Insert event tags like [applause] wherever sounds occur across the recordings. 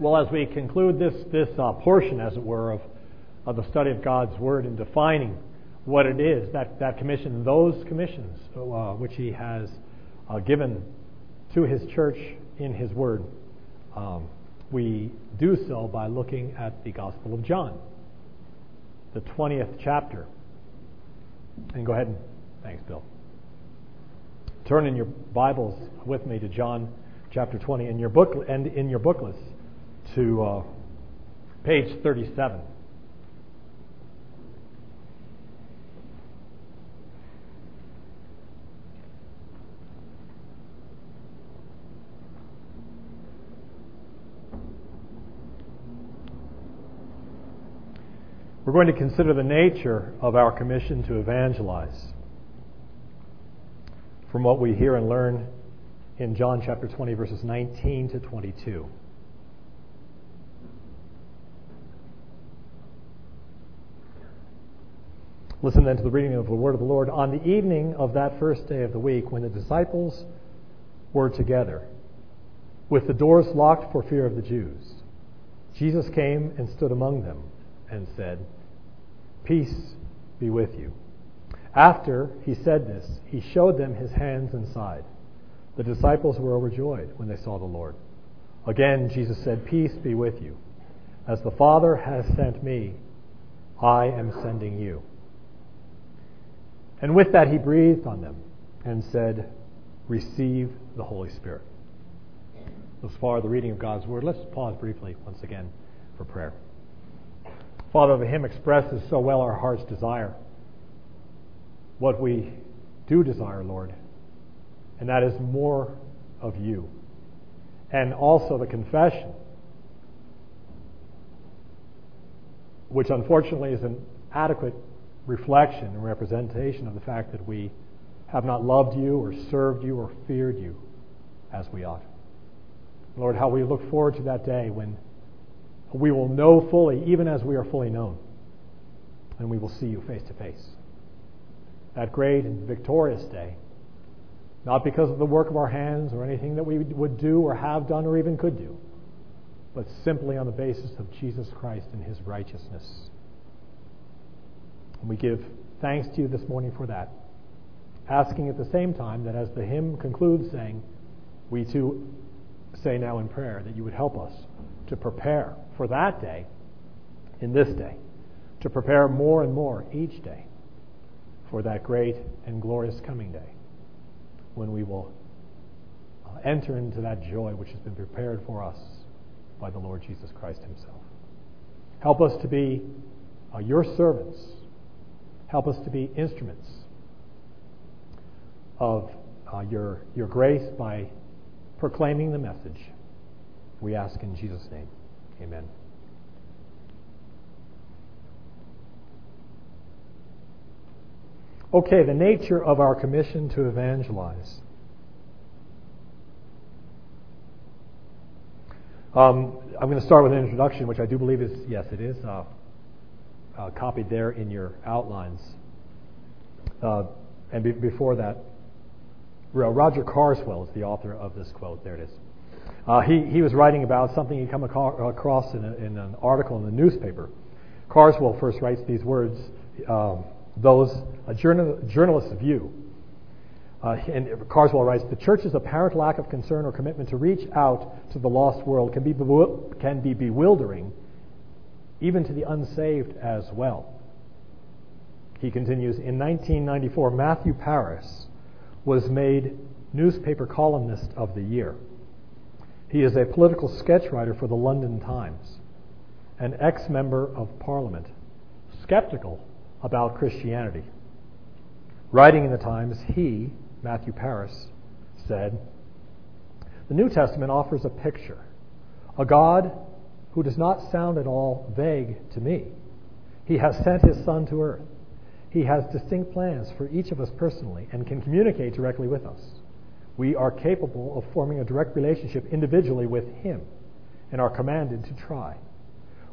Well, as we conclude this, this uh, portion, as it were, of, of the study of God's Word and defining what it is, that, that commission, those commissions uh, which He has uh, given to His church in His Word, um, we do so by looking at the Gospel of John, the 20th chapter. And go ahead and, thanks, Bill. Turn in your Bibles with me to John chapter 20 in your book and in your booklets to uh, page 37. We're going to consider the nature of our commission to evangelize from what we hear and learn in John chapter 20, verses 19 to 22. Listen then to the reading of the word of the Lord. On the evening of that first day of the week, when the disciples were together, with the doors locked for fear of the Jews, Jesus came and stood among them and said, Peace be with you. After he said this, he showed them his hands and side. The disciples were overjoyed when they saw the Lord. Again, Jesus said, Peace be with you. As the Father has sent me, I am sending you. And with that, he breathed on them and said, Receive the Holy Spirit. Thus far, the reading of God's Word. Let's pause briefly once again for prayer. Father, the hymn expresses so well our heart's desire. What we do desire, Lord, and that is more of you. And also the confession, which unfortunately is an adequate reflection and representation of the fact that we have not loved you or served you or feared you as we ought. Lord, how we look forward to that day when we will know fully, even as we are fully known, and we will see you face to face. That great and victorious day, not because of the work of our hands or anything that we would do or have done or even could do, but simply on the basis of Jesus Christ and his righteousness. And we give thanks to you this morning for that, asking at the same time that as the hymn concludes, saying, we too say now in prayer that you would help us to prepare for that day in this day, to prepare more and more each day for that great and glorious coming day when we will enter into that joy which has been prepared for us by the Lord Jesus Christ Himself. Help us to be uh, your servants Help us to be instruments of uh, your, your grace by proclaiming the message. We ask in Jesus' name. Amen. Okay, the nature of our commission to evangelize. Um, I'm going to start with an introduction, which I do believe is, yes, it is, uh, uh, copied there in your outlines. Uh, and be- before that, Roger Carswell is the author of this quote. There it is. Uh, he, he was writing about something he'd come across in, a, in, an article in the newspaper. Carswell first writes these words, um, those, a journal, journalist's view. Uh, and Carswell writes, the church's apparent lack of concern or commitment to reach out to the lost world can be, can be bewildering even to the unsaved as well. He continues In 1994, Matthew Paris was made newspaper columnist of the year. He is a political sketch writer for the London Times, an ex member of Parliament, skeptical about Christianity. Writing in the Times, he, Matthew Paris, said, The New Testament offers a picture, a God who does not sound at all vague to me. He has sent his Son to earth. He has distinct plans for each of us personally and can communicate directly with us. We are capable of forming a direct relationship individually with him and are commanded to try.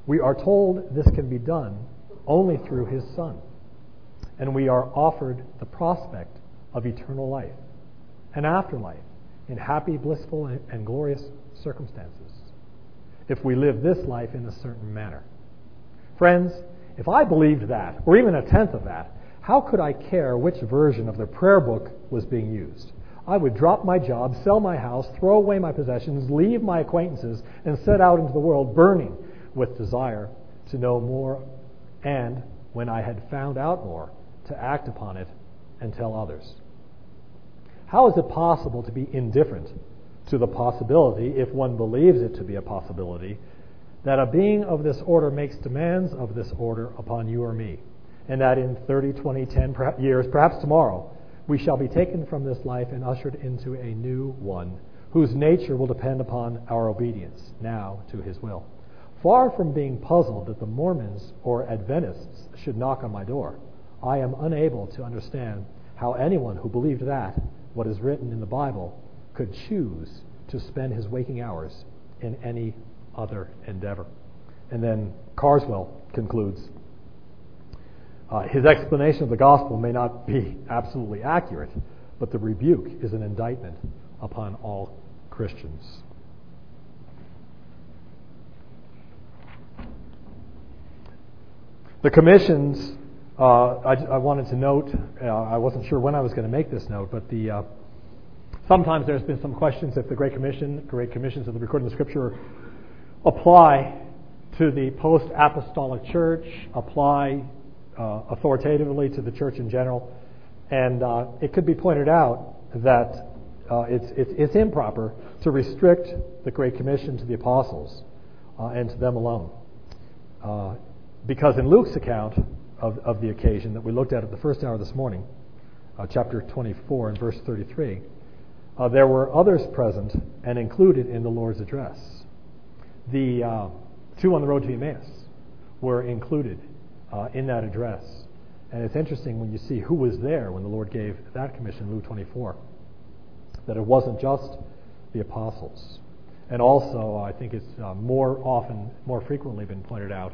We are told this can be done only through his Son. And we are offered the prospect of eternal life, an afterlife in happy, blissful, and glorious circumstances. If we live this life in a certain manner. Friends, if I believed that, or even a tenth of that, how could I care which version of the prayer book was being used? I would drop my job, sell my house, throw away my possessions, leave my acquaintances, and set out into the world burning with desire to know more, and, when I had found out more, to act upon it and tell others. How is it possible to be indifferent to the possibility, if one believes it to be a possibility, that a being of this order makes demands of this order upon you or me, and that in 30, 20, 10 years, perhaps tomorrow, we shall be taken from this life and ushered into a new one, whose nature will depend upon our obedience now to his will. Far from being puzzled that the Mormons or Adventists should knock on my door, I am unable to understand how anyone who believed that, what is written in the Bible, could choose to spend his waking hours in any other endeavor. And then Carswell concludes uh, his explanation of the gospel may not be absolutely accurate, but the rebuke is an indictment upon all Christians. The commissions, uh, I, I, wanted to note, uh, I wasn't sure when I was going to make this note, but the uh, Sometimes there's been some questions if the Great Commission, Great Commissions of the recording of the Scripture apply to the post-apostolic church, apply uh, authoritatively to the church in general, and uh, it could be pointed out that uh, it's, it's, it's, improper to restrict the Great Commission to the apostles uh, and to them alone. Uh, because in Luke's account of, of the occasion that we looked at at the first hour this morning, uh, chapter 24 and verse 33, uh, there were others present and included in the Lord's address. The uh, two on the road to Emmaus were included uh, in that address. And it's interesting when you see who was there when the Lord gave that commission, in Luke 24, that it wasn't just the apostles. And also, I think it's uh, more often, more frequently been pointed out,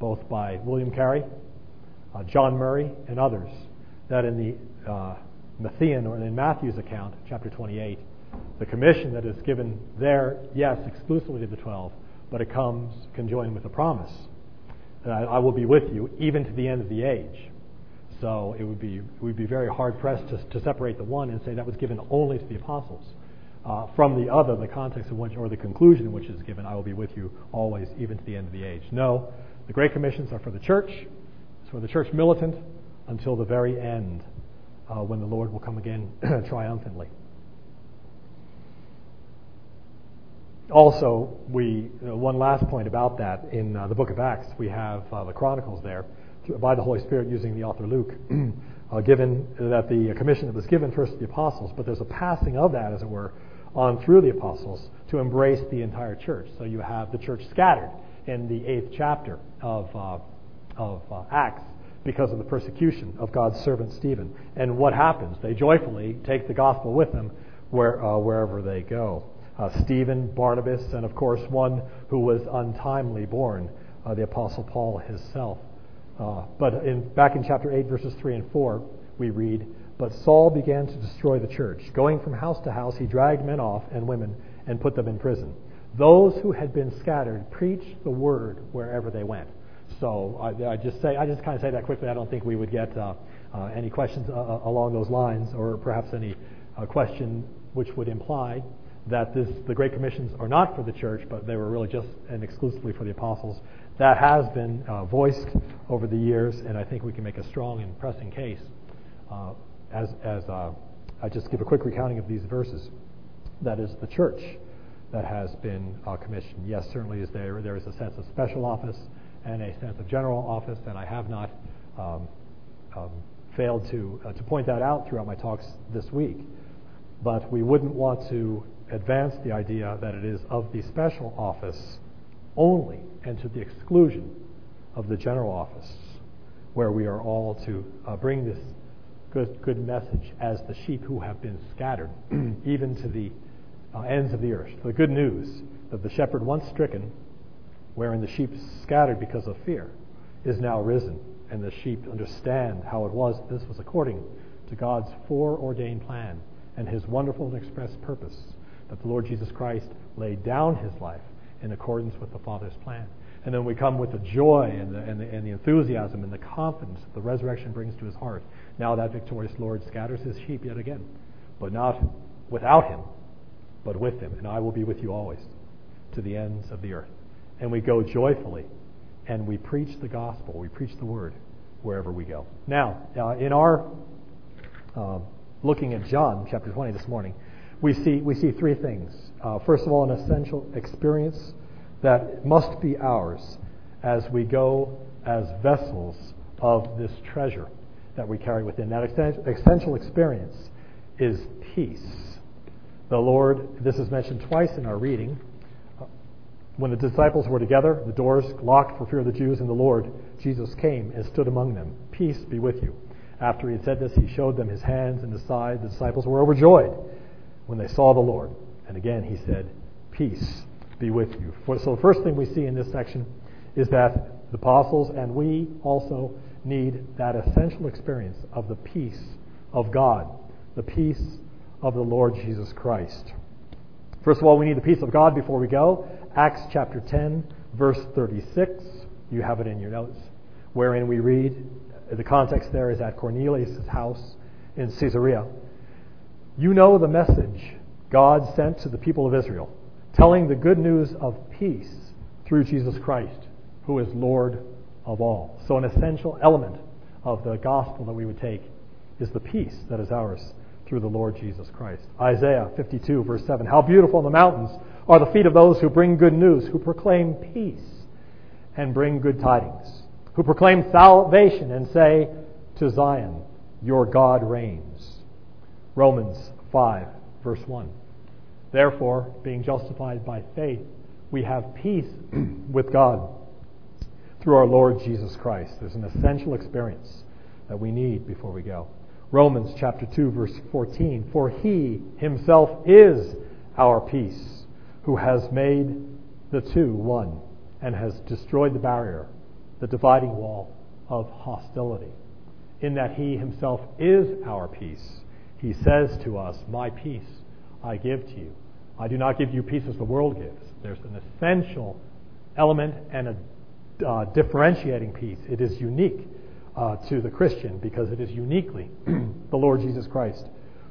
both by William Carey, uh, John Murray, and others, that in the uh, Matthean or in Matthew's account, chapter 28, the commission that is given there, yes, exclusively to the 12, but it comes conjoined with a promise that I, I will be with you even to the end of the age. So it would be we'd be very hard pressed to, to separate the one and say that was given only to the apostles. Uh, from the other, the context of which, or the conclusion in which is given, I will be with you always, even to the end of the age. No, the Great Commissions are for the church, it's for the church militant until the very end uh, when the Lord will come again [clears throat] triumphantly. Also, we uh, one last point about that in uh, the book of Acts, we have uh, the Chronicles there by the Holy Spirit using the author Luke, [clears throat] uh, given that the commission that was given first to the apostles, but there's a passing of that, as it were, on through the apostles to embrace the entire church. So you have the church scattered in the eighth chapter of uh, of uh, Acts because of the persecution of God's servant Stephen. And what happens? They joyfully take the gospel with them where, uh, wherever they go. Uh, Stephen, Barnabas, and of course one who was untimely born, uh, the Apostle Paul himself. Uh, but in, back in chapter 8, verses 3 and 4, we read, But Saul began to destroy the church. Going from house to house, he dragged men off and women and put them in prison. Those who had been scattered preached the word wherever they went. So I, I, just say I just kind of say that quickly. I don't think we would get uh, uh, any questions uh, uh along those lines, or perhaps any uh, question which would imply that this, the Great Commissions are not for the church, but they were really just and exclusively for the apostles. That has been uh, voiced over the years, and I think we can make a strong and pressing case. as as I just give a quick recounting of these verses, that is the church that has been commissioned. Yes, certainly is there. There is a sense of special office and a sense of general office, and I have not um, um, failed to, uh, to point that out throughout my talks this week. But we wouldn't want to advance the idea that it is of the special office only and to the exclusion of the general office, where we are all to uh, bring this good, good message as the sheep who have been scattered, [clears throat] even to the uh, ends of the earth. The good news that the shepherd once stricken wherein the sheep scattered because of fear, is now risen, and the sheep understand how it was this was according to God's foreordained plan and his wonderful and express purpose that the Lord Jesus Christ laid down his life in accordance with the Father's plan. And then we come with the joy and the, and the, and the enthusiasm and the confidence that the resurrection brings to his heart. Now that victorious Lord scatters his sheep yet again, but not without him, but with him. And I will be with you always to the ends of the earth. And we go joyfully and we preach the gospel, we preach the word wherever we go. Now, uh, in our uh, looking at John chapter 20 this morning, we see, we see three things. Uh, first of all, an essential experience that must be ours as we go as vessels of this treasure that we carry within. That essential experience is peace. The Lord, this is mentioned twice in our reading. When the disciples were together, the doors locked for fear of the Jews, and the Lord, Jesus, came and stood among them. Peace be with you. After he had said this, he showed them his hands and his side. The disciples were overjoyed when they saw the Lord. And again he said, Peace be with you. So the first thing we see in this section is that the apostles and we also need that essential experience of the peace of God, the peace of the Lord Jesus Christ. First of all, we need the peace of God before we go. Acts chapter 10, verse 36. You have it in your notes, wherein we read, the context there is at Cornelius' house in Caesarea. You know the message God sent to the people of Israel telling the good news of peace through Jesus Christ, who is Lord of all. So, an essential element of the gospel that we would take is the peace that is ours through the Lord Jesus Christ. Isaiah 52, verse 7 How beautiful in the mountains are the feet of those who bring good news, who proclaim peace and bring good tidings, who proclaim salvation and say to Zion, Your God reigns. Romans 5, verse 1. Therefore, being justified by faith, we have peace [clears throat] with God through our Lord Jesus Christ. There's an essential experience that we need before we go. Romans chapter 2 verse 14, for he himself is our peace, who has made the two one and has destroyed the barrier, the dividing wall of hostility. In that he himself is our peace, he says to us, My peace I give to you. I do not give you peace as the world gives. There's an essential element and a uh, differentiating peace. It is unique uh, to the Christian because it is uniquely [clears throat] the Lord Jesus Christ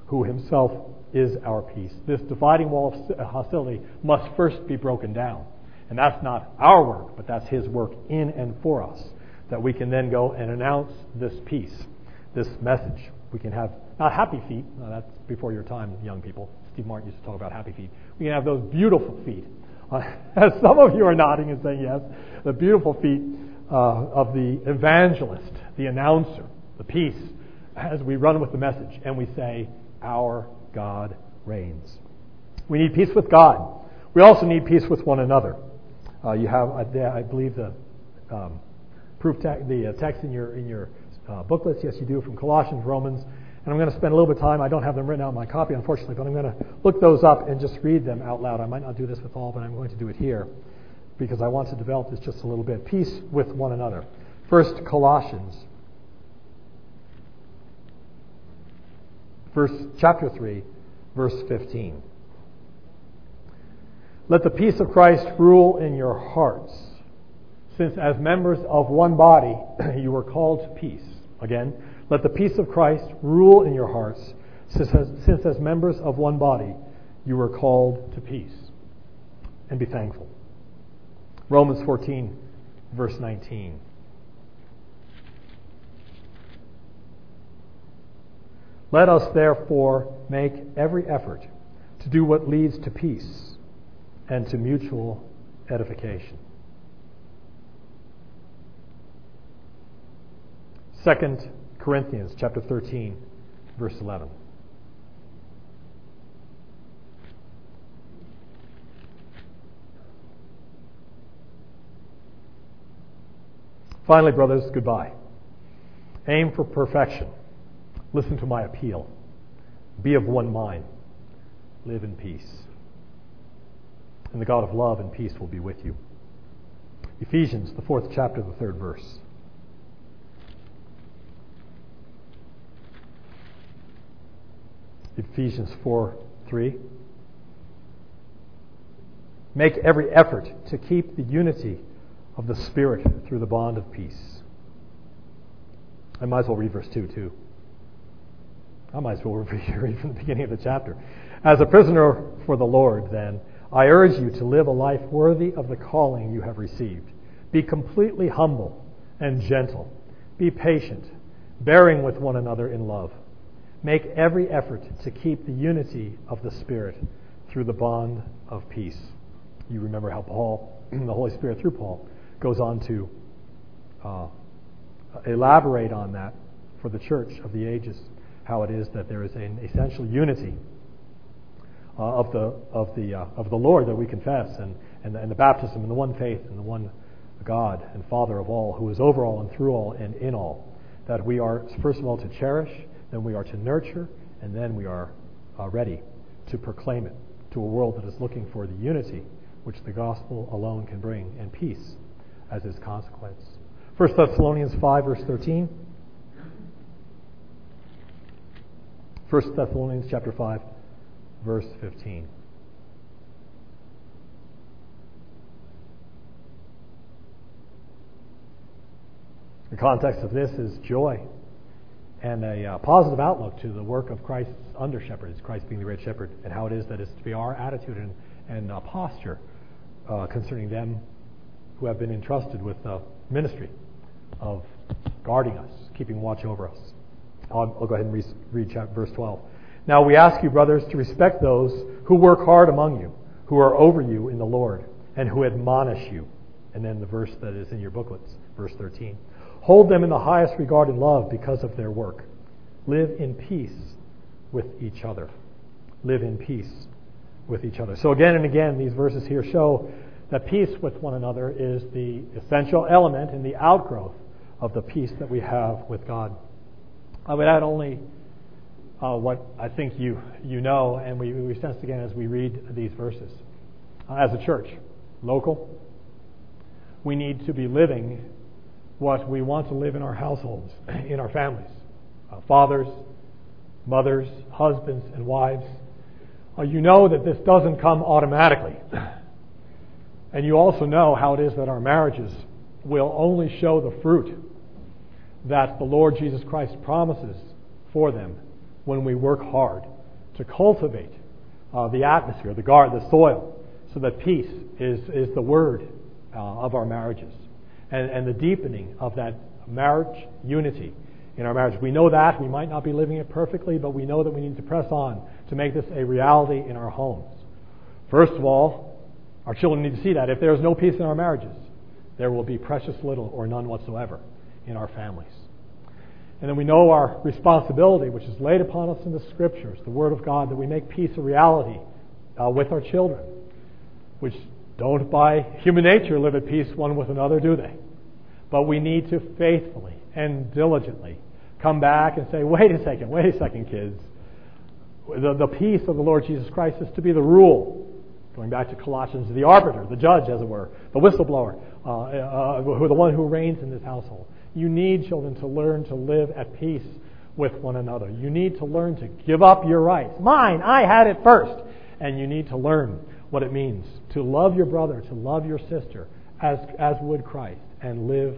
who himself is our peace. This dividing wall of hostility must first be broken down. And that's not our work, but that's his work in and for us. That we can then go and announce this peace, this message. We can have, not happy feet, no, that's before your time, young people. Steve Martin used to talk about happy feet. We can have those beautiful feet. Uh, [laughs] as some of you are nodding and saying yes, the beautiful feet uh, of the evangelist, the announcer, the peace, as we run with the message and we say, Our God reigns. We need peace with God. We also need peace with one another. Uh, you have, I, I believe, the um, proof te- the uh, text in your in your uh, booklets. Yes, you do from Colossians, Romans, and I'm going to spend a little bit of time. I don't have them written out in my copy, unfortunately, but I'm going to look those up and just read them out loud. I might not do this with all, but I'm going to do it here because I want to develop this just a little bit. Peace with one another. First, Colossians, verse chapter three, verse 15. Let the peace of Christ rule in your hearts, since as members of one body [clears throat] you were called to peace. Again, let the peace of Christ rule in your hearts, since as, since as members of one body you were called to peace. And be thankful. Romans 14, verse 19. Let us therefore make every effort to do what leads to peace and to mutual edification. Second Corinthians chapter 13, verse 11. Finally, brothers, goodbye. Aim for perfection. Listen to my appeal. Be of one mind. Live in peace. And the God of love and peace will be with you. Ephesians, the fourth chapter, the third verse. Ephesians 4 3. Make every effort to keep the unity of the Spirit through the bond of peace. I might as well read verse 2 too. I might as well [laughs] read from the beginning of the chapter. As a prisoner for the Lord, then, I urge you to live a life worthy of the calling you have received. Be completely humble and gentle. Be patient, bearing with one another in love. Make every effort to keep the unity of the Spirit through the bond of peace. You remember how Paul, [clears throat] the Holy Spirit through Paul, goes on to uh, elaborate on that for the church of the ages, how it is that there is an essential unity uh, of the of the uh, of the Lord that we confess, and, and and the baptism, and the one faith, and the one God and Father of all, who is over all and through all and in all. That we are first of all to cherish, then we are to nurture, and then we are uh, ready to proclaim it to a world that is looking for the unity which the gospel alone can bring, and peace as its consequence. 1 Thessalonians 5, verse 13. 1 Thessalonians chapter 5, verse 15. The context of this is joy and a uh, positive outlook to the work of Christ's under shepherds, Christ being the great shepherd, and how it is that is to be our attitude and, and uh, posture uh, concerning them who have been entrusted with the ministry of guarding us, keeping watch over us. I'll, I'll go ahead and read, read chapter, verse 12. Now we ask you, brothers, to respect those who work hard among you, who are over you in the Lord, and who admonish you. And then the verse that is in your booklets, verse 13. Hold them in the highest regard and love because of their work. Live in peace with each other. Live in peace with each other. So again and again, these verses here show that peace with one another is the essential element in the outgrowth of the peace that we have with God. I would add only uh, what I think you, you know, and we, we sense again as we read these verses. Uh, as a church, local, we need to be living what we want to live in our households, [clears throat] in our families. Uh, fathers, mothers, husbands, and wives. Uh, you know that this doesn't come automatically. [clears throat] And you also know how it is that our marriages will only show the fruit that the Lord Jesus Christ promises for them when we work hard to cultivate uh, the atmosphere, the guard, the soil, so that peace is, is the word uh, of our marriages. And, and the deepening of that marriage unity in our marriage. We know that. We might not be living it perfectly, but we know that we need to press on to make this a reality in our homes. First of all, our children need to see that. If there is no peace in our marriages, there will be precious little or none whatsoever in our families. And then we know our responsibility, which is laid upon us in the Scriptures, the Word of God, that we make peace a reality uh, with our children, which don't by human nature live at peace one with another, do they? But we need to faithfully and diligently come back and say, wait a second, wait a second, kids. The, the peace of the Lord Jesus Christ is to be the rule Going back to Colossians, the arbiter, the judge, as it were, the whistleblower, uh, uh, who the one who reigns in this household. You need children to learn to live at peace with one another. You need to learn to give up your rights. Mine, I had it first. And you need to learn what it means to love your brother, to love your sister, as, as would Christ, and live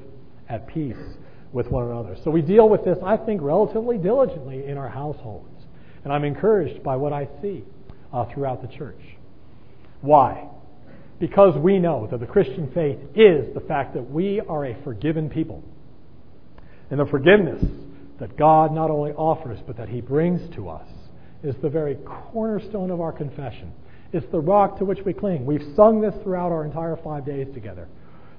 at peace with one another. So we deal with this, I think, relatively diligently in our households. And I'm encouraged by what I see uh, throughout the church. Why? Because we know that the Christian faith is the fact that we are a forgiven people. And the forgiveness that God not only offers, but that He brings to us is the very cornerstone of our confession. It's the rock to which we cling. We've sung this throughout our entire five days together.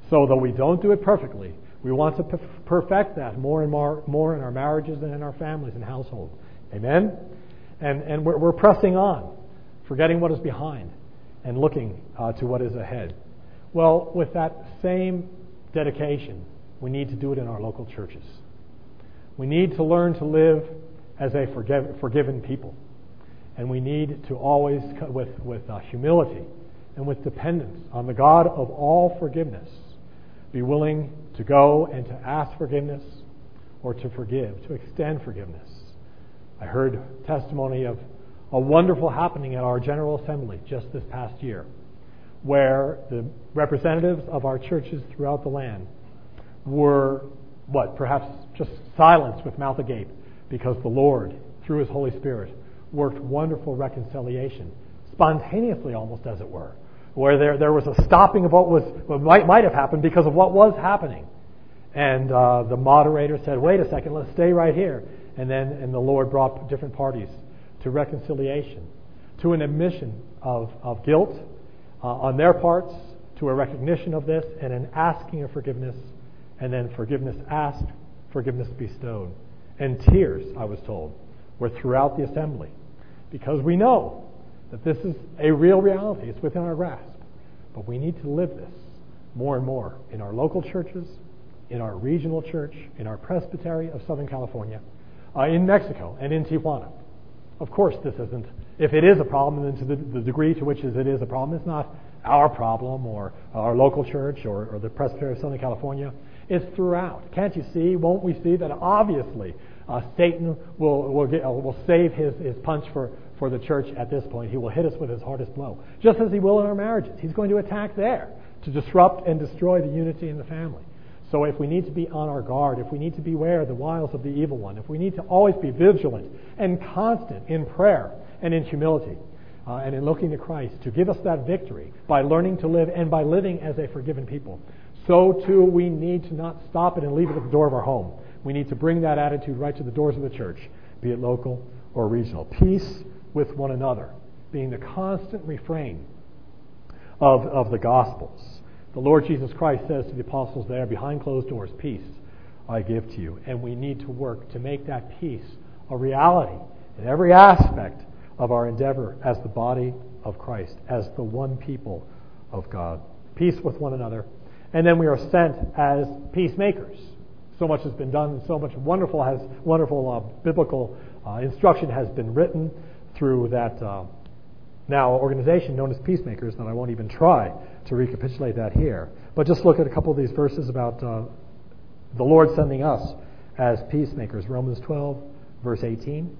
So, though we don't do it perfectly, we want to perfect that more and more, more in our marriages and in our families and households. Amen? And, and we're, we're pressing on, forgetting what is behind and looking uh, to what is ahead. Well, with that same dedication, we need to do it in our local churches. We need to learn to live as a forgive, forgiven people. And we need to always, with, with uh, humility and with dependence on the God of all forgiveness, be willing to go and to ask forgiveness or to forgive, to extend forgiveness. I heard testimony of a wonderful happening at our General Assembly just this past year, where the representatives of our churches throughout the land were, what, perhaps just silenced with mouth agape because the Lord, through His Holy Spirit, worked wonderful reconciliation, spontaneously almost as it were, where there, there was a stopping of what was what might, might have happened because of what was happening. And uh, the moderator said, wait a second, let's stay right here. And then and the Lord brought different parties to reconciliation, to an admission of, of guilt uh, on their parts, to a recognition of this, and an asking of forgiveness, and then forgiveness asked, forgiveness bestowed. And tears, I was told, were throughout the assembly because we know that this is a real reality. It's within our grasp. But we need to live this more and more in our local churches, in our regional church, in our presbytery of Southern California, uh, in Mexico, and in Tijuana. Of course, this isn't, if it is a problem, then to the, the degree to which it is a problem, it's not our problem or our local church or, or the Presbytery of Southern California. It's throughout. Can't you see? Won't we see that obviously uh, Satan will, will, get, uh, will save his, his punch for, for the church at this point. He will hit us with his hardest blow, just as he will in our marriages. He's going to attack there to disrupt and destroy the unity in the family. So if we need to be on our guard, if we need to beware the wiles of the evil one, if we need to always be vigilant and constant in prayer and in humility uh, and in looking to Christ to give us that victory by learning to live and by living as a forgiven people, so too we need to not stop it and leave it at the door of our home. We need to bring that attitude right to the doors of the church, be it local or regional. Peace with one another being the constant refrain of, of the Gospels. The Lord Jesus Christ says to the apostles there, behind closed doors, peace I give to you. And we need to work to make that peace a reality in every aspect of our endeavor as the body of Christ, as the one people of God. Peace with one another. And then we are sent as peacemakers. So much has been done, and so much wonderful has wonderful uh, biblical uh, instruction has been written through that uh, now organization known as peacemakers. That I won't even try to recapitulate that here, but just look at a couple of these verses about uh, the Lord sending us as peacemakers. Romans 12, verse 18.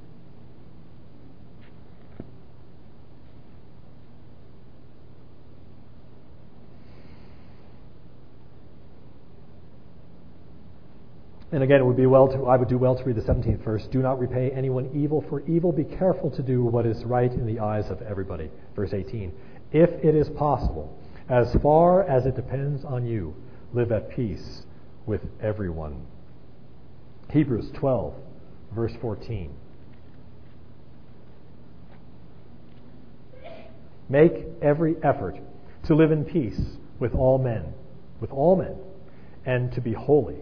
And again, it would be well to, I would do well to read the 17th verse. Do not repay anyone evil for evil. Be careful to do what is right in the eyes of everybody. Verse 18. If it is possible, as far as it depends on you, live at peace with everyone. Hebrews 12, verse 14. Make every effort to live in peace with all men, with all men, and to be holy.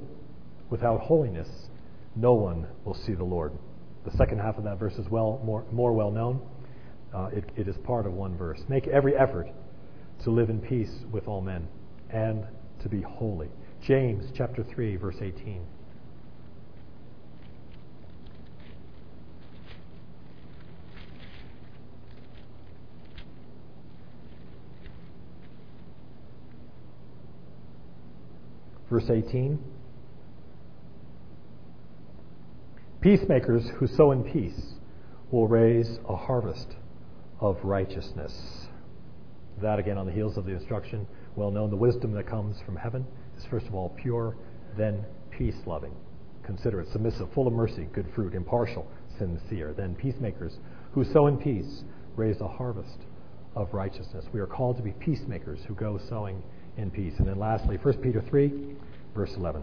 Without holiness, no one will see the Lord. The second half of that verse is well more, more well known. Uh, it, it is part of one verse. Make every effort to live in peace with all men and to be holy. James chapter 3 verse 18. Verse 18 Peacemakers who sow in peace will raise a harvest of righteousness. That again on the heels of the instruction, well known, the wisdom that comes from heaven is first of all pure, then peace loving, considerate, submissive, full of mercy, good fruit, impartial, sincere. Then peacemakers who sow in peace raise a harvest of righteousness. We are called to be peacemakers who go sowing in peace. And then lastly, 1 Peter 3, verse 11.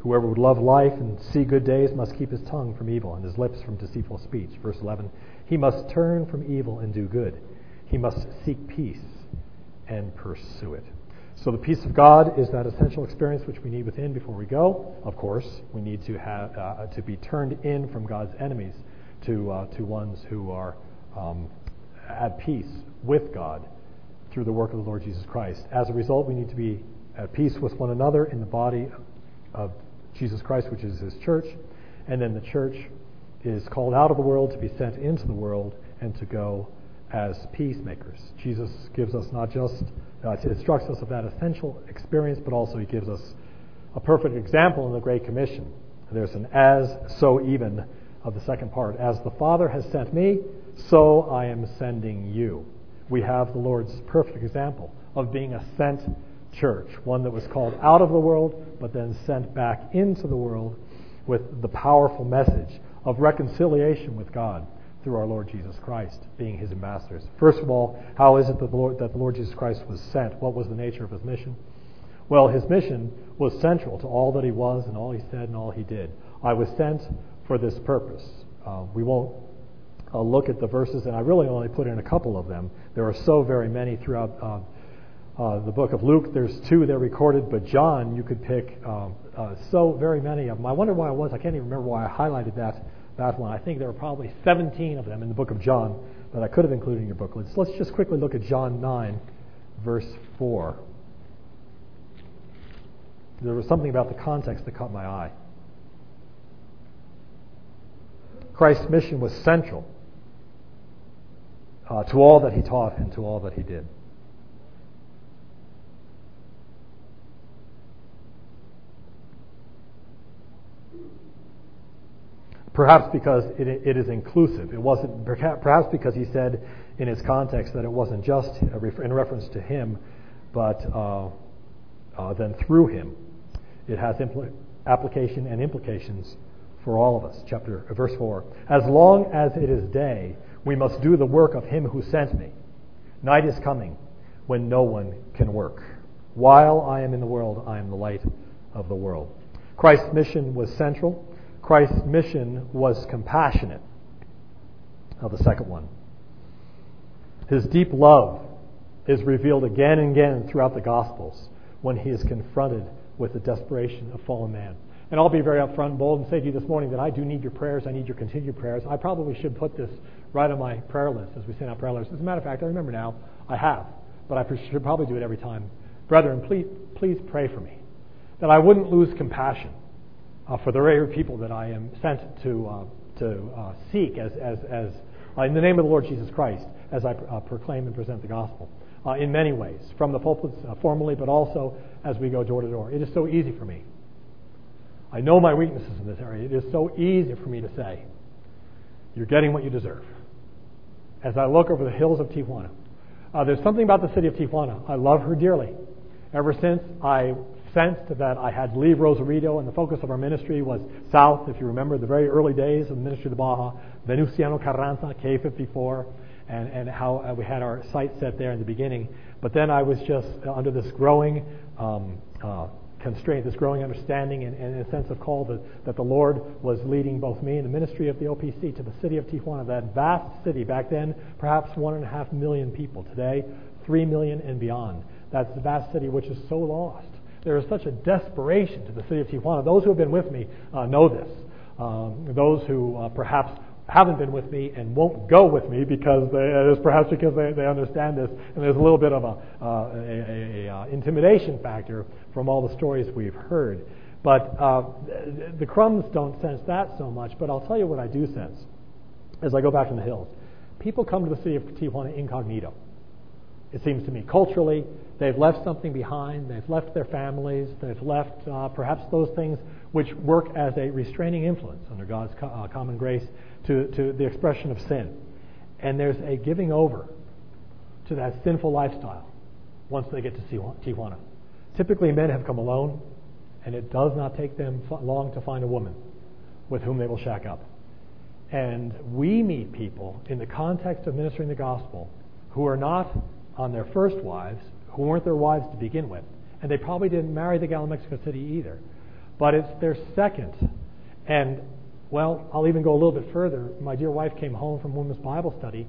Whoever would love life and see good days must keep his tongue from evil and his lips from deceitful speech. Verse 11. He must turn from evil and do good. He must seek peace and pursue it. So the peace of God is that essential experience which we need within before we go. Of course, we need to have uh, to be turned in from God's enemies to uh, to ones who are um, at peace with God through the work of the Lord Jesus Christ. As a result, we need to be at peace with one another in the body of Jesus Christ, which is his church. And then the church is called out of the world to be sent into the world and to go as peacemakers. Jesus gives us not just, uh, instructs us of that essential experience, but also he gives us a perfect example in the Great Commission. There's an as, so even of the second part. As the Father has sent me, so I am sending you. We have the Lord's perfect example of being a sent church, one that was called out of the world, but then sent back into the world with the powerful message of reconciliation with God through our Lord Jesus Christ, being his ambassadors. First of all, how is it that the Lord, that the Lord Jesus Christ was sent? What was the nature of his mission? Well, his mission was central to all that he was and all he said and all he did. I was sent for this purpose. Uh, we won't uh, look at the verses, and I really only put in a couple of them. There are so very many throughout uh, uh the book of Luke. There's two that are recorded, but John, you could pick um, uh, so very many of them. I wonder why it was. I can't even remember why I highlighted that that one. I think there were probably 17 of them in the book of John that I could have included in your booklets. Let's just quickly look at John 9, verse 4. There was something about the context that caught my eye. Christ's mission was central uh, to all that he taught and to all that he did. Perhaps because it, it is inclusive. It wasn't, perhaps because he said in its context that it wasn't just in reference to him, but uh, uh, then through him. It has impl- application and implications for all of us. Chapter uh, verse four. As long as it is day, we must do the work of him who sent me. Night is coming when no one can work. While I am in the world, I am the light of the world. Christ's mission was central. Christ's mission was compassionate. Now, the second one. His deep love is revealed again and again throughout the Gospels when he is confronted with the desperation of fallen man. And I'll be very upfront and bold and say to you this morning that I do need your prayers. I need your continued prayers. I probably should put this right on my prayer list as we send out prayer lists. As a matter of fact, I remember now, I have, but I should probably do it every time. Brethren, please, please pray for me that I wouldn't lose compassion for the very people that I am sent to, uh, to uh, seek as, as, as uh, in the name of the Lord Jesus Christ as I uh, proclaim and present the gospel uh, in many ways, from the pulpits formally, but also as we go door to door. It is so easy for me. I know my weaknesses in this area. It is so easy for me to say, You're getting what you deserve. As I look over the hills of Tijuana, there's something about the city of Tijuana. I love her dearly. Ever since I sensed that I had to leave Rosarito, and the focus of our ministry was south, if you remember the very early days of the ministry of the Baja, Venustiano Carranza, K54, and, and how uh, we had our sights set there in the beginning. But then I was just under this growing um, uh, constraint, this growing understanding, and, and, a sense of call that, that the Lord was leading both me and the ministry of the OPC to the city of Tijuana, that vast city back then, perhaps one and a half million people. Today, three million and beyond. That's the vast city which is so lost there is such a desperation to the city of Tijuana. Those who have been with me uh, know this. Um, those who uh, perhaps haven't been with me and won't go with me because they, it is perhaps because they, they understand this, and there's a little bit of a, uh, a, a, a uh, intimidation factor from all the stories we've heard. But uh, the Crums don't sense that so much. But I'll tell you what I do sense as I go back in the hills. People come to the city of Tijuana incognito. It seems to me culturally, They've left something behind. They've left their families. They've left uh, perhaps those things which work as a restraining influence under God's co- uh, common grace to, to the expression of sin. And there's a giving over to that sinful lifestyle once they get to Tijuana. Typically, men have come alone, and it does not take them long to find a woman with whom they will shack up. And we meet people in the context of ministering the gospel who are not on their first wives, who weren't their wives to begin with. And they probably didn't marry the gal in Mexico City either. But it's their second. And, well, I'll even go a little bit further. My dear wife came home from women's Bible study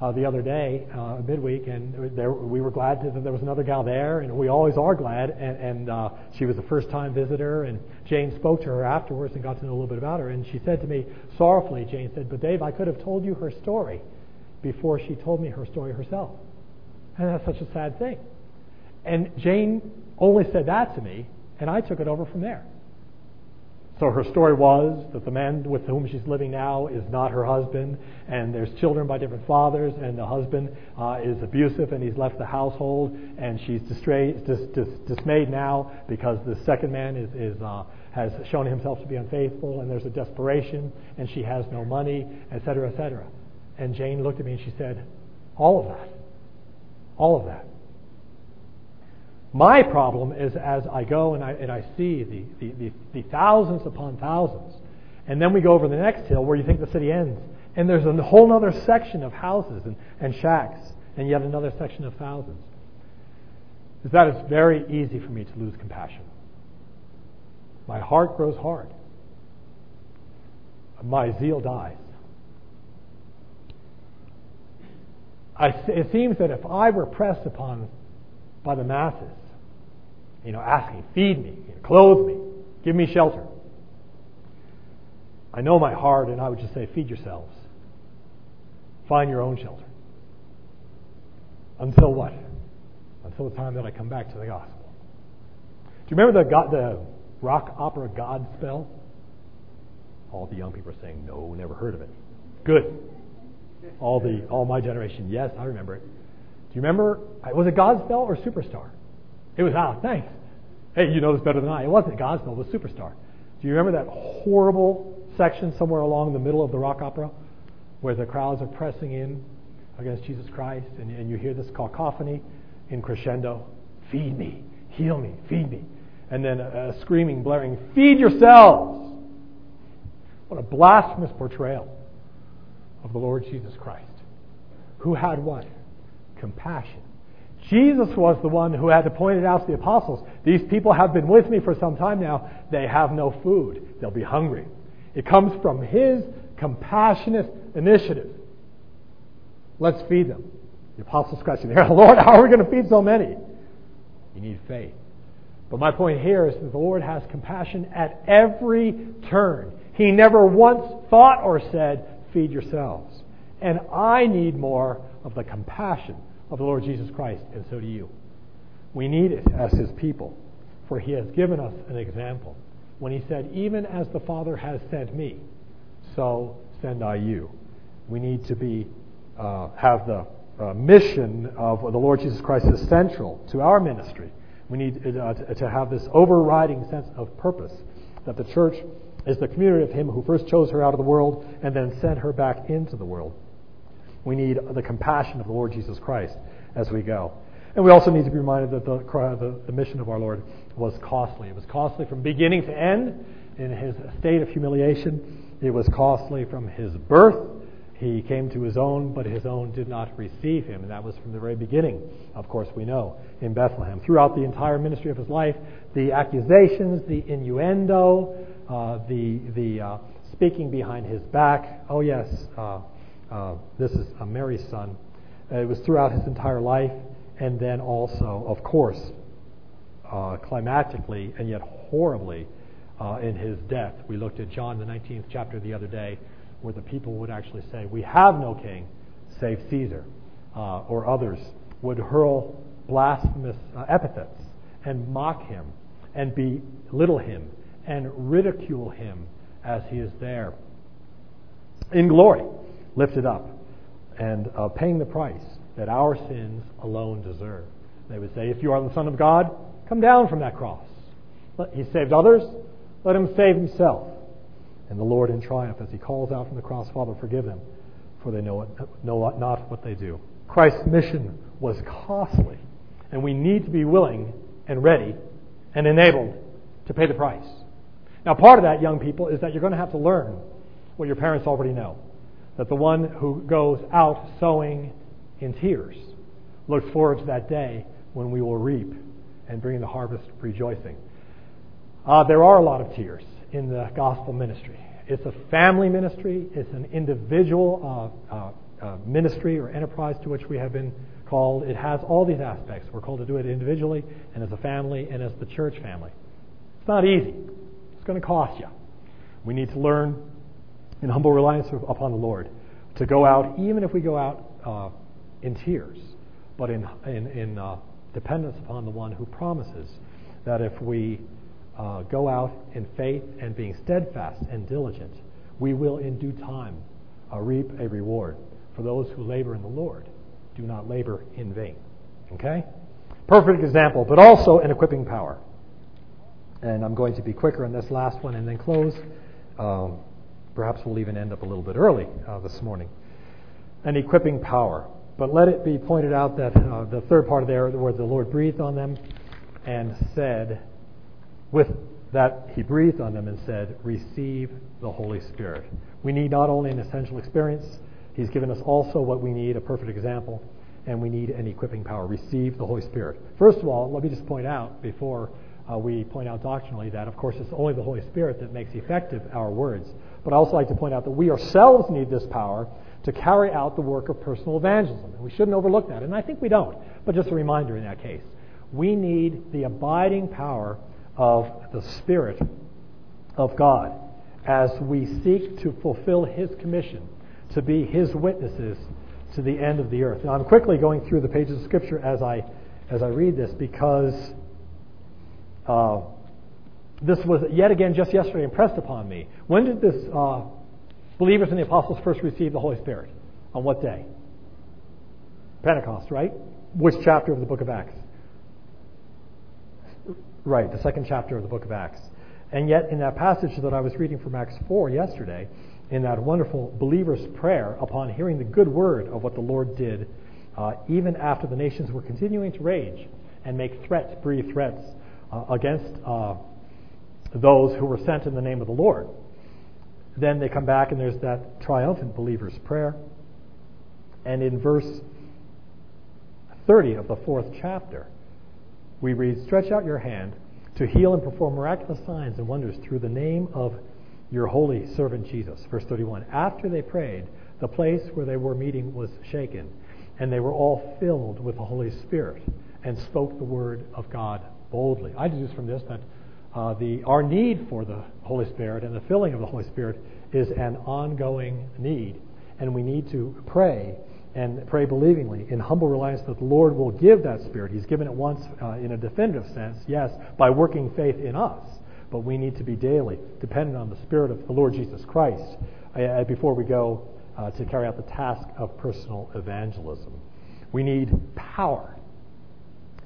uh, the other day, uh, midweek, and there, we were glad that there was another gal there, and we always are glad. And, and uh, she was a first-time visitor, and Jane spoke to her afterwards and got to know a little bit about her. And she said to me, sorrowfully, Jane said, "But Dave, I could have told you her story before she told me her story herself." And that's such a sad thing. And Jane only said that to me, and I took it over from there. So her story was that the man with whom she's living now is not her husband, and there's children by different fathers, and the husband uh, is abusive, and he's left the household, and she's distra- dis- dis- dismayed now because the second man is, is uh, has shown himself to be unfaithful, and there's a desperation, and she has no money, etc., etc. And Jane looked at me and she said, "All of that, all of that." My problem is as I go and I, and I see the, the, the, the thousands upon thousands, and then we go over the next hill where you think the city ends, and there's a whole other section of houses and, and shacks, and yet another section of thousands. Is that it's very easy for me to lose compassion. My heart grows hard. My zeal dies. I, it seems that if I were pressed upon by the masses, you know, asking, feed me, clothe me, give me shelter. I know my heart, and I would just say, feed yourselves. Find your own shelter. Until what? Until the time that I come back to the gospel. Do you remember the, God, the rock opera Godspell? All the young people are saying, no, never heard of it. Good. All the all my generation, yes, I remember it. Do you remember? Was it Godspell or Superstar? It was out. Thanks. Hey, you know this better than I. It wasn't Godspell. It was Superstar. Do you remember that horrible section somewhere along the middle of the rock opera where the crowds are pressing in against Jesus Christ and, and you hear this cacophony in crescendo? Feed me, heal me, feed me. And then a, a screaming, blaring, feed yourselves. What a blasphemous portrayal of the Lord Jesus Christ, who had what? Compassion. Jesus was the one who had to point it out to the apostles. These people have been with me for some time now. They have no food. They'll be hungry. It comes from his compassionate initiative. Let's feed them. The apostles their head. [laughs] Lord, how are we going to feed so many? You need faith. But my point here is that the Lord has compassion at every turn. He never once thought or said, feed yourselves. And I need more of the compassion of the Lord Jesus Christ, and so do you. We need it as his people, for he has given us an example. When he said, Even as the Father has sent me, so send I you. We need to be, uh, have the uh, mission of the Lord Jesus Christ as central to our ministry. We need uh, to have this overriding sense of purpose that the church is the community of Him who first chose her out of the world and then sent her back into the world. We need the compassion of the Lord Jesus Christ as we go. And we also need to be reminded that the, the, the, mission of our Lord was costly. It was costly from beginning to end in his state of humiliation. It was costly from his birth. He came to his own, but his own did not receive him. And that was from the very beginning, of course, we know, in Bethlehem. Throughout the entire ministry of his life, the accusations, the innuendo, uh, the, the uh, speaking behind his back. Oh, yes, uh, uh, this is a Mary's son. it was throughout his entire life, and then also, of course, uh, climactically and yet horribly uh, in his death. We looked at John, the 19th chapter, the other day, where the people would actually say, We have no king save Caesar, uh, or others would hurl blasphemous uh, epithets and mock him and belittle him and ridicule him as he is there in glory lifted up and uh, paying the price that our sins alone deserve. They would say, If you are the Son of God, come down from that cross. He saved others, let him save himself. And the Lord in triumph, as he calls out from the cross, Father, forgive them, for they know, it, know not what they do. Christ's mission was costly, and we need to be willing and ready and enabled to pay the price. Now, part of that, young people, is that you're going to have to learn what your parents already know that the one who goes out sowing in tears looks forward to that day when we will reap and bring the harvest rejoicing. Uh, there are a lot of tears in the gospel ministry. It's a family ministry, it's an individual uh, uh, uh, ministry or enterprise to which we have been called. It has all these aspects. We're called to do it individually and as a family and as the church family. It's not easy, it's going to cost you. We need to learn in humble reliance upon the Lord, to go out, even if we go out uh, in tears, but in, in, in uh, dependence upon the one who promises that if we uh, go out in faith and being steadfast and diligent, we will in due time uh, reap a reward. For those who labor in the Lord, do not labor in vain. Okay? Perfect example, but also an equipping power. And I'm going to be quicker on this last one and then close. Um, perhaps we'll even end up a little bit early uh, this morning. An equipping power. But let it be pointed out that uh, the third part of there, where the Lord breathed on them and said, with that he breathed on them and said, Receive the Holy Spirit. We need not only an essential experience, he's given us also what we need, a perfect example, and we need an equipping power. Receive the Holy Spirit. First of all, let me just point out before uh, we point out doctrinally that, of course, it's only the Holy Spirit that makes effective our words. But I also like to point out that we ourselves need this power to carry out the work of personal evangelism. And we shouldn't overlook that. And I think we don't. But just a reminder in that case. We need the abiding power of the Spirit of God as we seek to fulfill His commission to be His witnesses to the end of the earth. Now, I'm quickly going through the pages of Scripture as I, as I read this because uh, this was yet again just yesterday impressed upon me. When did this uh, believers and the apostles first receive the Holy Spirit? On what day? Pentecost, right? Which chapter of the book of Acts? Right, the second chapter of the book of Acts. And yet, in that passage that I was reading from Acts 4 yesterday, in that wonderful believer's prayer upon hearing the good word of what the Lord did, uh, even after the nations were continuing to rage and make threats, breathe threats uh, against uh, those who were sent in the name of the Lord. Then they come back and there's that triumphant believer's prayer. And in verse 30 of the fourth chapter, we read, Stretch out your hand to heal and perform miraculous signs and wonders through the name of your holy servant Jesus. Verse 31. After they prayed, the place where they were meeting was shaken, and they were all filled with the Holy Spirit and spoke the word of God boldly. I deduce from this that uh, the, our need for the Holy Spirit and the filling of the Holy Spirit is an ongoing need, and we need to pray and pray believingly in humble reliance that the Lord will give that Spirit. He's given it once uh, in a definitive sense, yes, by working faith in us, but we need to be daily dependent on the Spirit of the Lord Jesus Christ uh, before we go uh, to carry out the task of personal evangelism. We need power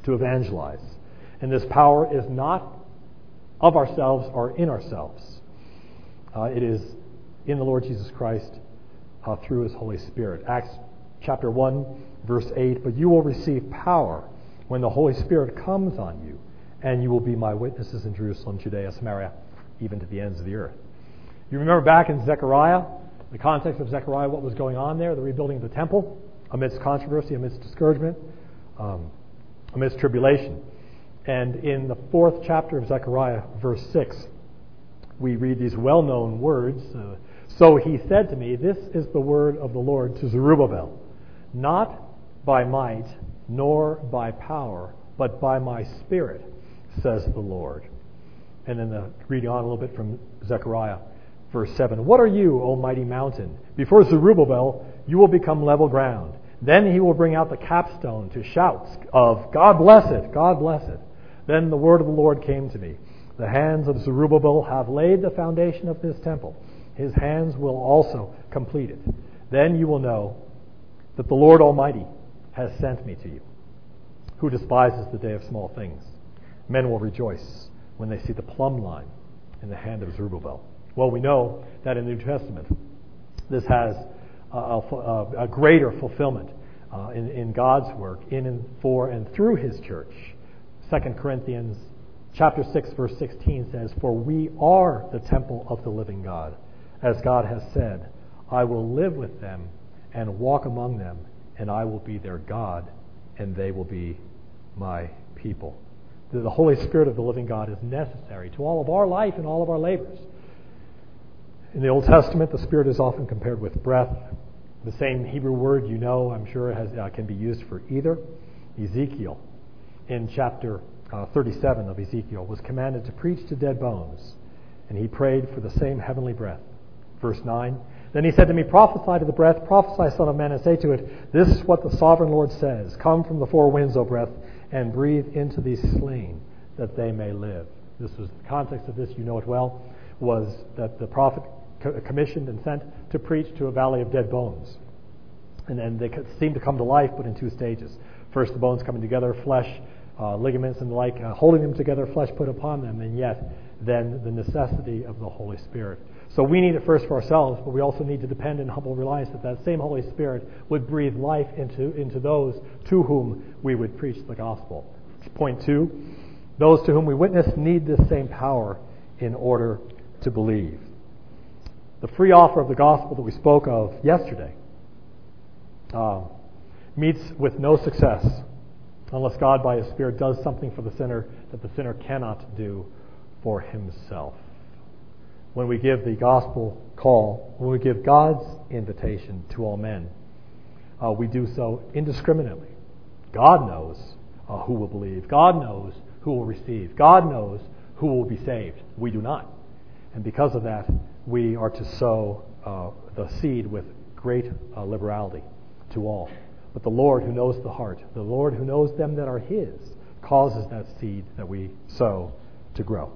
to evangelize, and this power is not of ourselves or in ourselves. Uh, it is in the Lord Jesus Christ uh, through His Holy Spirit. Acts chapter 1, verse 8, but you will receive power when the Holy Spirit comes on you, and you will be my witnesses in Jerusalem, Judea, Samaria, even to the ends of the earth. You remember back in Zechariah, the context of Zechariah, what was going on there, the rebuilding of the temple, amidst controversy, amidst discouragement, um, amidst tribulation. And in the fourth chapter of Zechariah, verse 6, we read these well known words. Uh, so he said to me, This is the word of the Lord to Zerubbabel not by might nor by power, but by my spirit, says the Lord. And then the reading on a little bit from Zechariah, verse 7. What are you, O mighty mountain? Before Zerubbabel, you will become level ground. Then he will bring out the capstone to shouts of, God bless it, God bless it. Then the word of the Lord came to me. The hands of Zerubbabel have laid the foundation of this temple. His hands will also complete it. Then you will know that the Lord Almighty has sent me to you. Who despises the day of small things? Men will rejoice when they see the plumb line in the hand of Zerubbabel. Well, we know that in the New Testament, this has a, a, a greater fulfillment uh, in, in, God's work in and for and through His church. 2 Corinthians chapter 6, verse 16 says, For we are the temple of the living God. As God has said, I will live with them and walk among them, and I will be their God, and they will be my people. The Holy Spirit of the living God is necessary to all of our life and all of our labors. In the Old Testament, the Spirit is often compared with breath. The same Hebrew word you know, I'm sure, has, uh, can be used for either. Ezekiel, in chapter uh, 37 of Ezekiel, was commanded to preach to dead bones, and he prayed for the same heavenly breath. Verse 9 then he said to me, Prophesy to the breath, prophesy, Son of Man, and say to it, This is what the sovereign Lord says Come from the four winds, O breath, and breathe into these slain, that they may live. This was the context of this, you know it well, was that the prophet commissioned and sent to preach to a valley of dead bones. And then they seem to come to life, but in two stages. First, the bones coming together, flesh, uh, ligaments, and the like, uh, holding them together, flesh put upon them, and yet then the necessity of the Holy Spirit. So we need it first for ourselves, but we also need to depend in humble reliance that that same Holy Spirit would breathe life into, into those to whom we would preach the gospel. Point two, those to whom we witness need this same power in order to believe. The free offer of the gospel that we spoke of yesterday uh, meets with no success unless God, by His Spirit, does something for the sinner that the sinner cannot do for himself. When we give the gospel call, when we give God's invitation to all men, uh, we do so indiscriminately. God knows uh, who will believe. God knows who will receive. God knows who will be saved. We do not. And because of that, we are to sow uh, the seed with great uh, liberality to all. But the Lord who knows the heart, the Lord who knows them that are His, causes that seed that we sow to grow.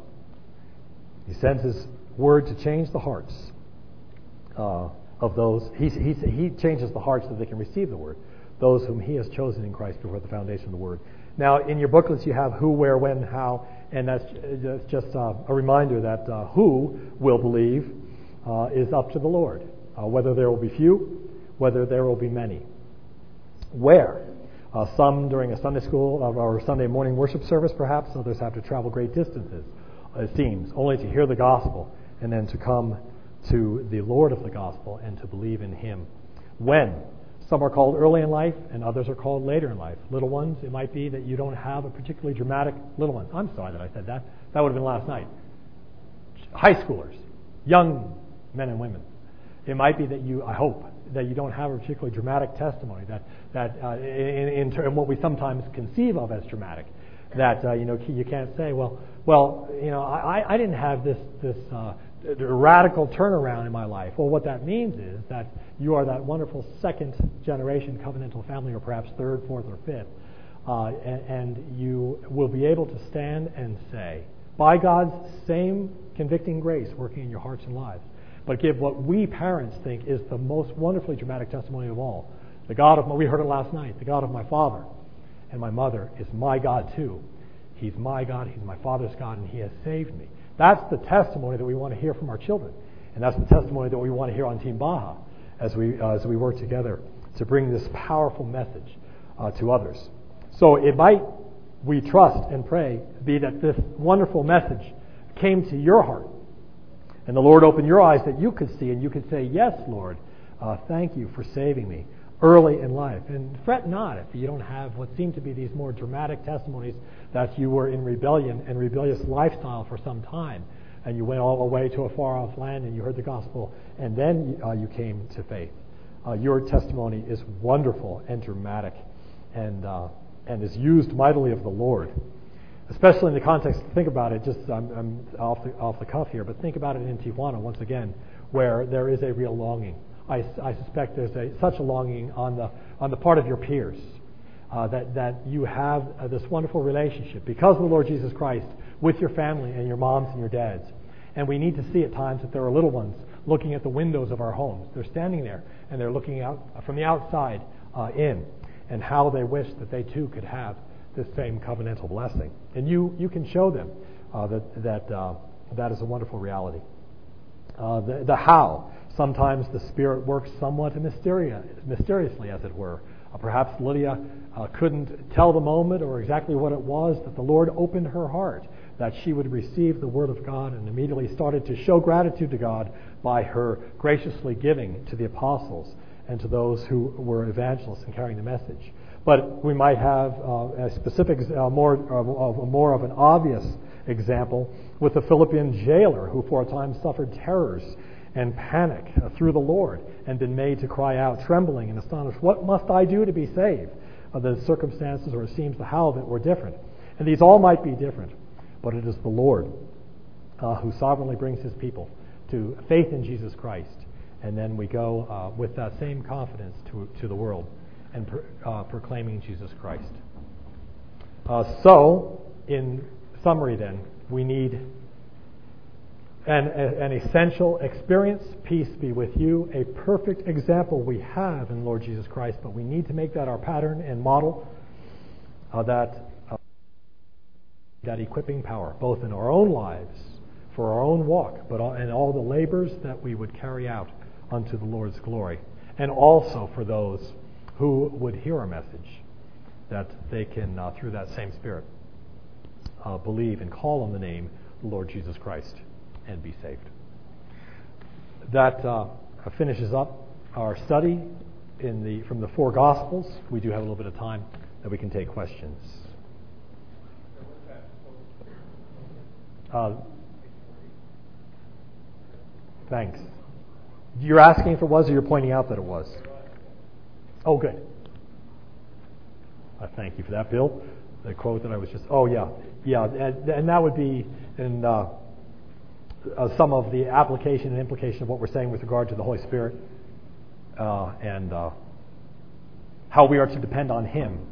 He sends His word to change the hearts uh, of those. He, he, he changes the hearts so they can receive the word, those whom He has chosen in Christ before the foundation of the word. Now, in your booklets, you have who, where, when, how, and that's just uh, a reminder that uh, who will believe uh, is up to the Lord, uh, whether there will be few, whether there will be many. Where? Uh, some during a Sunday school or Sunday morning worship service, perhaps. Others have to travel great distances, it seems, only to hear the gospel and then to come to the Lord of the gospel and to believe in Him. When? Some are called early in life, and others are called later in life. Little ones, it might be that you don't have a particularly dramatic little one. I'm sorry that I said that. That would have been last night. High schoolers, young men and women. It might be that you, I hope, that you don't have a particularly dramatic testimony, that, that uh, in, in, in, what we sometimes conceive of as dramatic, that uh, you know you can't say, well, well, you know, I, I didn't have this this uh, radical turnaround in my life. Well, what that means is that you are that wonderful second generation covenantal family, or perhaps third, fourth, or fifth, uh, and, and you will be able to stand and say, by God's same convicting grace working in your hearts and lives, but give what we parents think is the most wonderfully dramatic testimony of all. The God of my, we heard it last night, the God of my father and my mother is my God too. He's my God, He's my father's God, and He has saved me. That's the testimony that we want to hear from our children. And that's the testimony that we want to hear on Team Baja as we, uh, as we work together to bring this powerful message uh, to others. So it might, we trust and pray, be that this wonderful message came to your heart and the Lord opened your eyes that you could see, and you could say, Yes, Lord, uh, thank you for saving me early in life. And fret not if you don't have what seem to be these more dramatic testimonies that you were in rebellion and rebellious lifestyle for some time. And you went all the way to a far off land and you heard the gospel, and then uh, you came to faith. Uh, your testimony is wonderful and dramatic and, uh, and is used mightily of the Lord especially in the context, think about it, just I'm, I'm off, the, off the cuff here, but think about it in Tijuana once again, where there is a real longing. I, I suspect there's a, such a longing on the, on the part of your peers uh, that, that you have uh, this wonderful relationship because of the Lord Jesus Christ with your family and your moms and your dads. And we need to see at times that there are little ones looking at the windows of our homes. They're standing there and they're looking out from the outside uh, in, and how they wish that they too could have this same covenantal blessing. And you, you can show them uh, that, that, uh, that is a wonderful reality. Uh, the, the how. Sometimes the Spirit works somewhat mysteriously, as it were. Uh, perhaps Lydia uh, couldn't tell the moment or exactly what it was that the Lord opened her heart, that she would receive the Word of God and immediately started to show gratitude to God by her graciously giving to the apostles and to those who were evangelists and carrying the message. But we might have uh, a specific, uh, more, uh, more of an obvious example with the Philippian jailer who for a time suffered terrors and panic uh, through the Lord and been made to cry out, trembling and astonished, What must I do to be saved? Uh, the circumstances, or it seems the how of it, were different. And these all might be different, but it is the Lord uh, who sovereignly brings his people to faith in Jesus Christ. And then we go with that same confidence to, to the world and uh, proclaiming Jesus Christ. Uh, so, in summary, then, We need an, an essential experience. Peace be with you. A perfect example we have in Lord Jesus Christ, but we need to make that our pattern and model. Uh, that uh, that equipping power, both in our own lives, for our own walk, but in all the labors that we would carry out unto the Lord's glory, and also for those who would hear our message, that they can, uh, through that same Spirit, uh, believe and call on the name the Lord Jesus Christ and be saved. That uh, finishes up our study in the, from the four Gospels. We do have a little bit of time that we can take questions. Uh, thanks. You're asking if it was, or you're pointing out that it was? Oh, good. Uh, thank you for that, Bill. The quote that I was just, oh, yeah. Yeah, and, and that would be in uh, uh, some of the application and implication of what we're saying with regard to the Holy Spirit uh, and uh, how we are to depend on Him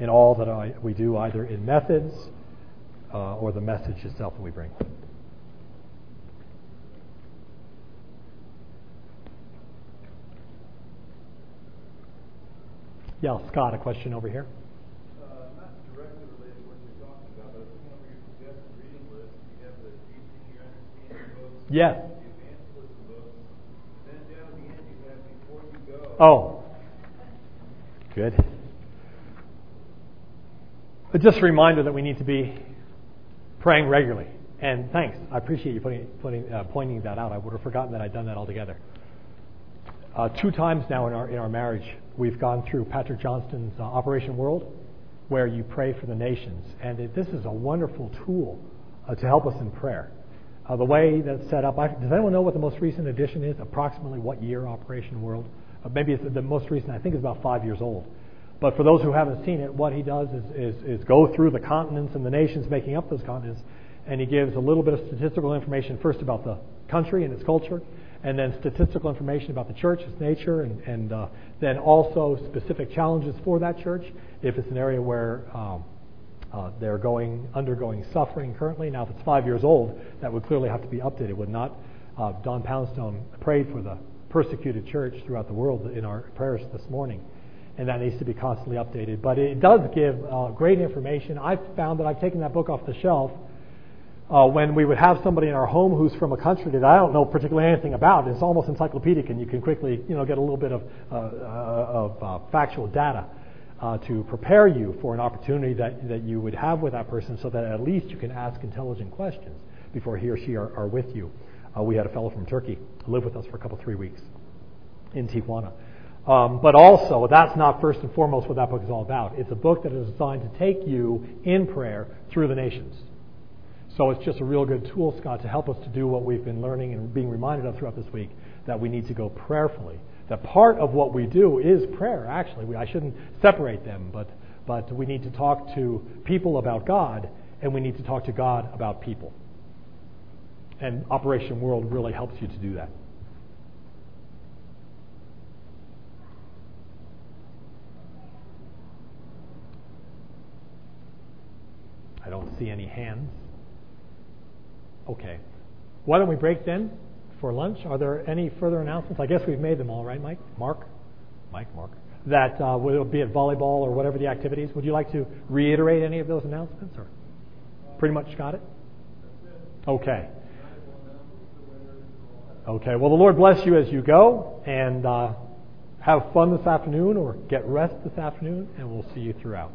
in all that I, we do, either in methods uh, or the message itself that we bring. Yeah, Scott, a question over here. Yes. Oh. Good. But just a reminder that we need to be praying regularly. And thanks. I appreciate you putting, putting, uh, pointing that out. I would have forgotten that I'd done that altogether. Uh, two times now in our, in our marriage, we've gone through Patrick Johnstone's uh, Operation World, where you pray for the nations. And it, this is a wonderful tool uh, to help us in prayer. Uh, the way that's set up, I, does anyone know what the most recent edition is? Approximately what year Operation World? Uh, maybe it's the most recent, I think it's about five years old. But for those who haven't seen it, what he does is, is, is go through the continents and the nations making up those continents, and he gives a little bit of statistical information first about the country and its culture, and then statistical information about the church, its nature, and, and uh, then also specific challenges for that church. If it's an area where um, uh, they're going undergoing suffering currently. Now, if it's five years old, that would clearly have to be updated, would not? Uh, Don Poundstone prayed for the persecuted church throughout the world in our prayers this morning, and that needs to be constantly updated. But it does give uh, great information. I've found that I've taken that book off the shelf uh, when we would have somebody in our home who's from a country that I don't know particularly anything about. It's almost encyclopedic, and you can quickly, you know, get a little bit of, uh, uh of uh, factual data uh, to prepare you for an opportunity that, that you would have with that person so that at least you can ask intelligent questions before he or she are, are with you. Uh, we had a fellow from Turkey live with us for a couple, three weeks in Tijuana. Um, but also, that's not first and foremost what that book is all about. It's a book that is designed to take you in prayer through the nations. So it's just a real good tool, Scott, to help us to do what we've been learning and being reminded of throughout this week that we need to go prayerfully that part of what we do is prayer, actually. We, I shouldn't separate them, but, but we need to talk to people about God, and we need to talk to God about people. And Operation World really helps you to do that. I don't see any hands. Okay. Why don't we break then? for lunch. Are there any further announcements? I guess we've made them all, right, Mike? Mark? Mike, Mark. That uh, will be at volleyball or whatever the activities. Would you like to reiterate any of those announcements, or pretty much got it? Okay. Okay. Well, the Lord bless you as you go, and uh, have fun this afternoon, or get rest this afternoon, and we'll see you throughout.